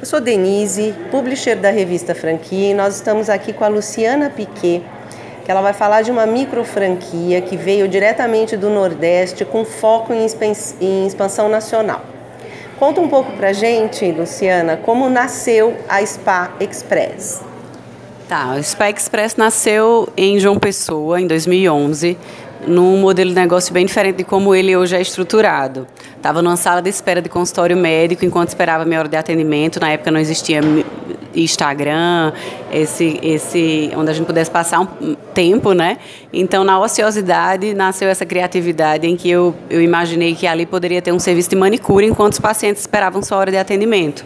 Eu sou Denise, publisher da revista Franquia, e nós estamos aqui com a Luciana Piquet, que ela vai falar de uma micro franquia que veio diretamente do Nordeste com foco em expansão nacional. Conta um pouco pra gente, Luciana, como nasceu a Spa Express. Tá, o Spa Express nasceu em João Pessoa, em 2011, num modelo de negócio bem diferente de como ele hoje é estruturado. Estava numa sala de espera de consultório médico enquanto esperava minha hora de atendimento. Na época não existia Instagram, esse, esse, onde a gente pudesse passar um tempo, né? Então, na ociosidade, nasceu essa criatividade em que eu, eu imaginei que ali poderia ter um serviço de manicure enquanto os pacientes esperavam sua hora de atendimento.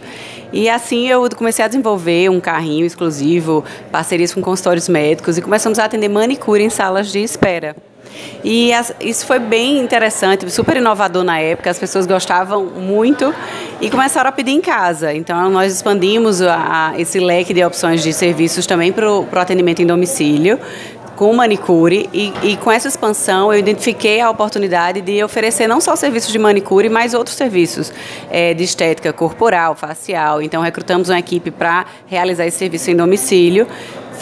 E assim eu comecei a desenvolver um carrinho exclusivo, parcerias com consultórios médicos e começamos a atender manicure em salas de espera. E as, isso foi bem interessante, super inovador na época, as pessoas gostavam muito e começaram a pedir em casa. Então, nós expandimos a, esse leque de opções de serviços também para o atendimento em domicílio com manicure e, e, com essa expansão eu identifiquei a oportunidade de oferecer não só serviços de manicure, mas outros serviços é, de estética corporal, facial. Então recrutamos uma equipe para realizar esse serviço em domicílio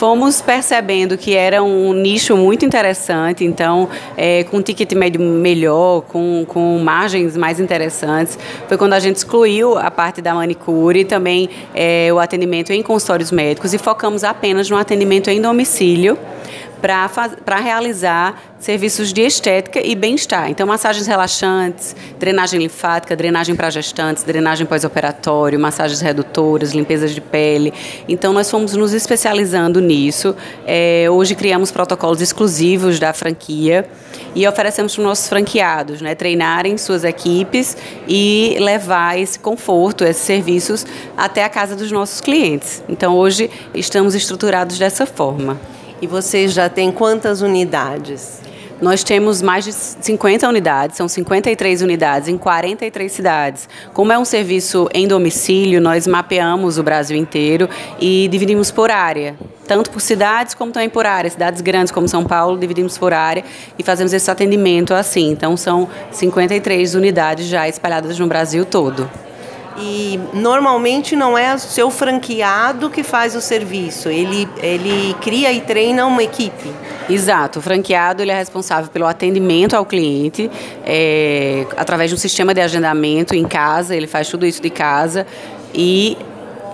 fomos percebendo que era um nicho muito interessante, então, é, com ticket médio melhor, com, com margens mais interessantes. Foi quando a gente excluiu a parte da manicure e também é, o atendimento em consultórios médicos e focamos apenas no atendimento em domicílio para realizar serviços de estética e bem-estar. Então, massagens relaxantes, drenagem linfática, drenagem para gestantes, drenagem pós-operatório, massagens redutoras, limpezas de pele. Então, nós fomos nos especializando nisso. É, hoje criamos protocolos exclusivos da franquia e oferecemos para os nossos franqueados, né, treinarem suas equipes e levar esse conforto, esses serviços até a casa dos nossos clientes. Então, hoje estamos estruturados dessa forma. E vocês já têm quantas unidades? Nós temos mais de 50 unidades, são 53 unidades em 43 cidades. Como é um serviço em domicílio, nós mapeamos o Brasil inteiro e dividimos por área, tanto por cidades como também por área. Cidades grandes como São Paulo, dividimos por área e fazemos esse atendimento assim. Então, são 53 unidades já espalhadas no Brasil todo. E normalmente não é o seu franqueado que faz o serviço, ele, ele cria e treina uma equipe. Exato, o franqueado ele é responsável pelo atendimento ao cliente é, através de um sistema de agendamento em casa, ele faz tudo isso de casa. E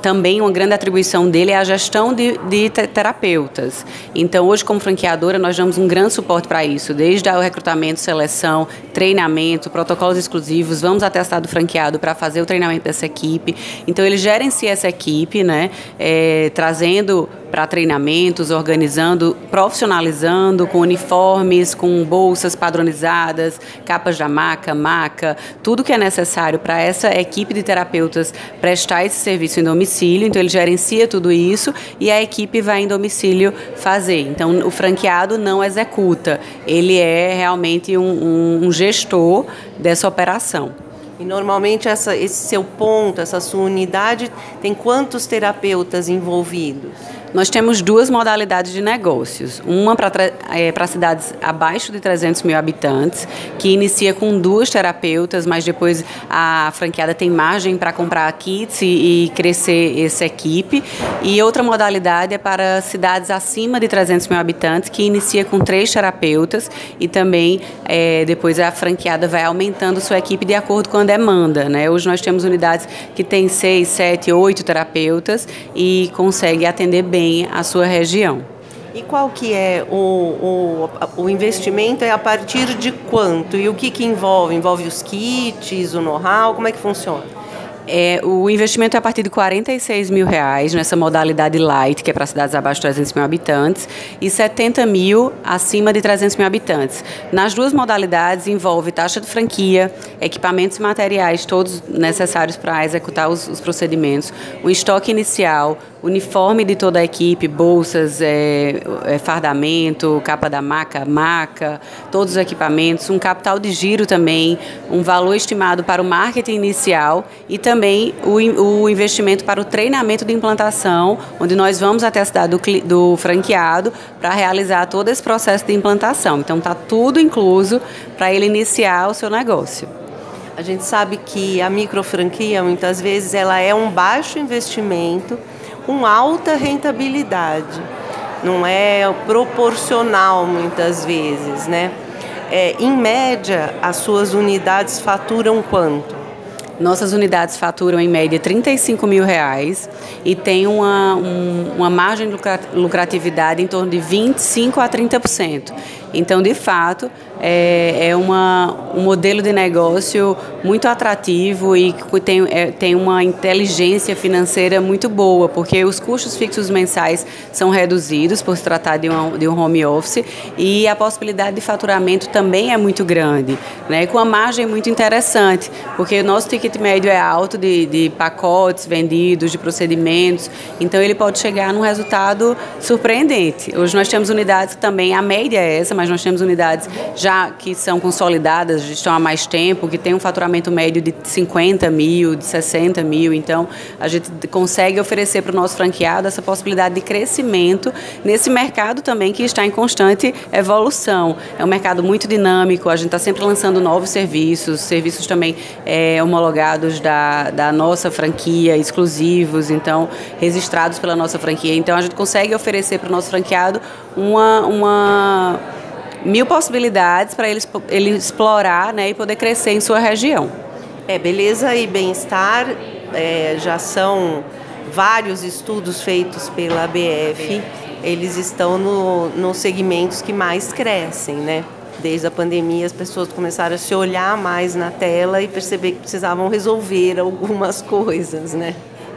também uma grande atribuição dele é a gestão de, de terapeutas. Então, hoje, como franqueadora, nós damos um grande suporte para isso, desde o recrutamento, seleção, treinamento, protocolos exclusivos, vamos até estado franqueado para fazer o treinamento dessa equipe. Então, ele gerencia essa equipe, né, é, trazendo para treinamentos, organizando, profissionalizando com uniformes, com bolsas padronizadas, capas da maca, maca, tudo que é necessário para essa equipe de terapeutas prestar esse serviço em domicílio. Então ele gerencia tudo isso e a equipe vai em domicílio fazer. Então o franqueado não executa, ele é realmente um, um, um gestor dessa operação. E normalmente essa, esse seu ponto, essa sua unidade, tem quantos terapeutas envolvidos? Nós temos duas modalidades de negócios. Uma para é, cidades abaixo de 300 mil habitantes, que inicia com duas terapeutas, mas depois a franqueada tem margem para comprar kits e, e, crescer essa equipe. E outra modalidade é para cidades acima de 300 mil habitantes, que inicia com três terapeutas e também é, depois a franqueada vai aumentando sua equipe de acordo com a demanda. Né? Hoje nós temos unidades que têm seis, sete, oito terapeutas e consegue atender bem bem a sua região. E qual que é o, o, o investimento? É a partir de quanto? E o que, que envolve? Envolve os kits, o know-how? Como é que funciona? É, o investimento é a partir de 46 mil reais nessa modalidade light, que é para cidades abaixo de 300 mil habitantes, e 70 mil acima de 300 mil habitantes. Nas duas modalidades envolve taxa de franquia, equipamentos e materiais, todos necessários para executar os, os procedimentos, o estoque inicial, uniforme de toda a equipe, bolsas, é, é, fardamento, capa da maca, maca, todos os equipamentos, um capital de giro também, um valor estimado para o marketing inicial e também o, o investimento para o treinamento de implantação, onde nós vamos até a cidade do, do franqueado para realizar todo esse processo de implantação. Então está tudo incluso para ele iniciar o seu negócio. A gente sabe que a microfranquia, muitas vezes, ela é um baixo investimento com alta rentabilidade. Não é proporcional, muitas vezes, né? É, em média, as suas unidades faturam quanto? Nossas unidades faturam em média 35 mil reais e tem uma, um, uma margem de lucratividade em torno de 25 a 30%. Então, de fato, é, é uma, um modelo de negócio muito atrativo e tem, é, tem uma inteligência financeira muito boa, porque os custos fixos mensais são reduzidos por se tratar de, uma, de um home office e a possibilidade de faturamento também é muito grande, né, com a margem muito interessante, porque nosso ticket médio é alto de, de pacotes vendidos, de procedimentos, então ele pode chegar num resultado surpreendente. Hoje nós temos unidades que também, a média é essa, mas nós temos unidades já que são consolidadas, estão há mais tempo, que tem um faturamento médio de 50 mil, de 60 mil. Então, a gente consegue oferecer para o nosso franqueado essa possibilidade de crescimento nesse mercado também que está em constante evolução. É um mercado muito dinâmico, a gente está sempre lançando novos serviços, serviços também é, homologados da, da nossa franquia, exclusivos, então, registrados pela nossa franquia. Então, a gente consegue oferecer para o nosso franqueado uma, uma mil possibilidades para ele, ele explorar né, e poder crescer em sua região. É, beleza e bem-estar é, já são vários estudos feitos pela ABF, eles estão no, nos segmentos que mais crescem, né? Desde a pandemia, as pessoas começaram a se olhar mais na tela e perceber que precisavam resolver algumas coisas, né?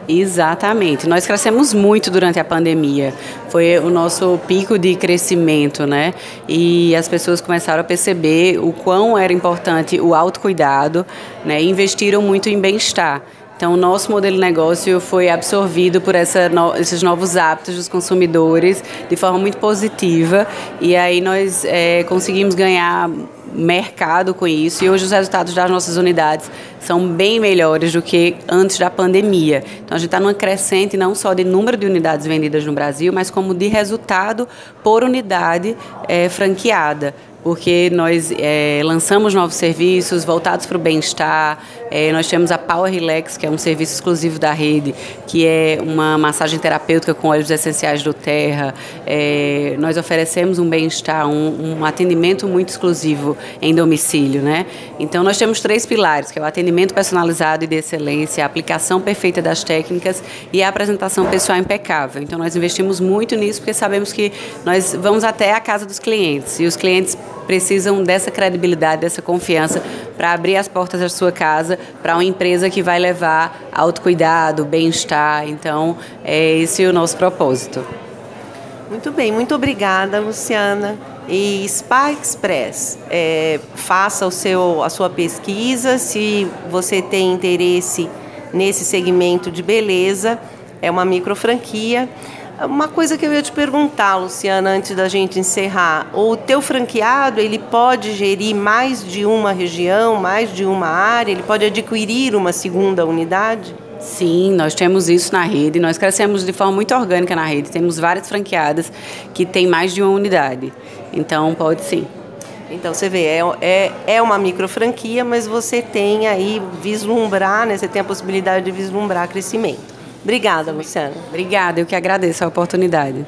Exatamente. Nós crescemos muito durante a pandemia. Foi o nosso pico de crescimento, né? E as pessoas começaram a perceber o quão era importante o autocuidado, né? E investiram muito em bem-estar. Então, o nosso modelo de negócio foi absorvido por essa no, esses novos hábitos dos consumidores de forma muito positiva e aí nós é, conseguimos ganhar mercado com isso e hoje os resultados das nossas unidades são bem melhores do que antes da pandemia. Então a gente está numa crescente não só de número de unidades vendidas no Brasil, mas como de resultado por unidade é, franqueada porque nós é, lançamos novos serviços voltados para o bem-estar. É, nós temos a Power Relax, que é um serviço exclusivo da rede, que é uma massagem terapêutica com óleos essenciais do Terra. É, nós oferecemos um bem-estar, um, um, atendimento muito exclusivo em domicílio. Né? Então, nós temos três pilares, que é o atendimento personalizado e de excelência, a aplicação perfeita das técnicas e a apresentação pessoal impecável. Então, nós investimos muito nisso, porque sabemos que nós vamos até a casa dos clientes, e os clientes precisam dessa credibilidade, dessa confiança para abrir as portas da sua casa para uma empresa que vai levar autocuidado, bem-estar. Então, é esse o nosso propósito. Muito bem, muito obrigada, Luciana. E Spa Express, é, faça o seu, a sua pesquisa. Se você tem interesse nesse segmento de beleza, é uma micro franquia. Uma coisa que eu ia te perguntar, Luciana, antes da gente encerrar, o teu franqueado, ele pode gerir mais de uma região, mais de uma área, ele pode adquirir uma segunda unidade? Sim, nós temos isso na rede. Nós crescemos de forma muito orgânica na rede. Temos várias franqueadas que têm mais de uma unidade. Então, pode sim. Então, você vê, é, é, é uma micro franquia, mas você tem aí vislumbrar, né? Você tem a possibilidade de vislumbrar crescimento. Obrigada, Luciana. Obrigada, eu que agradeço a oportunidade.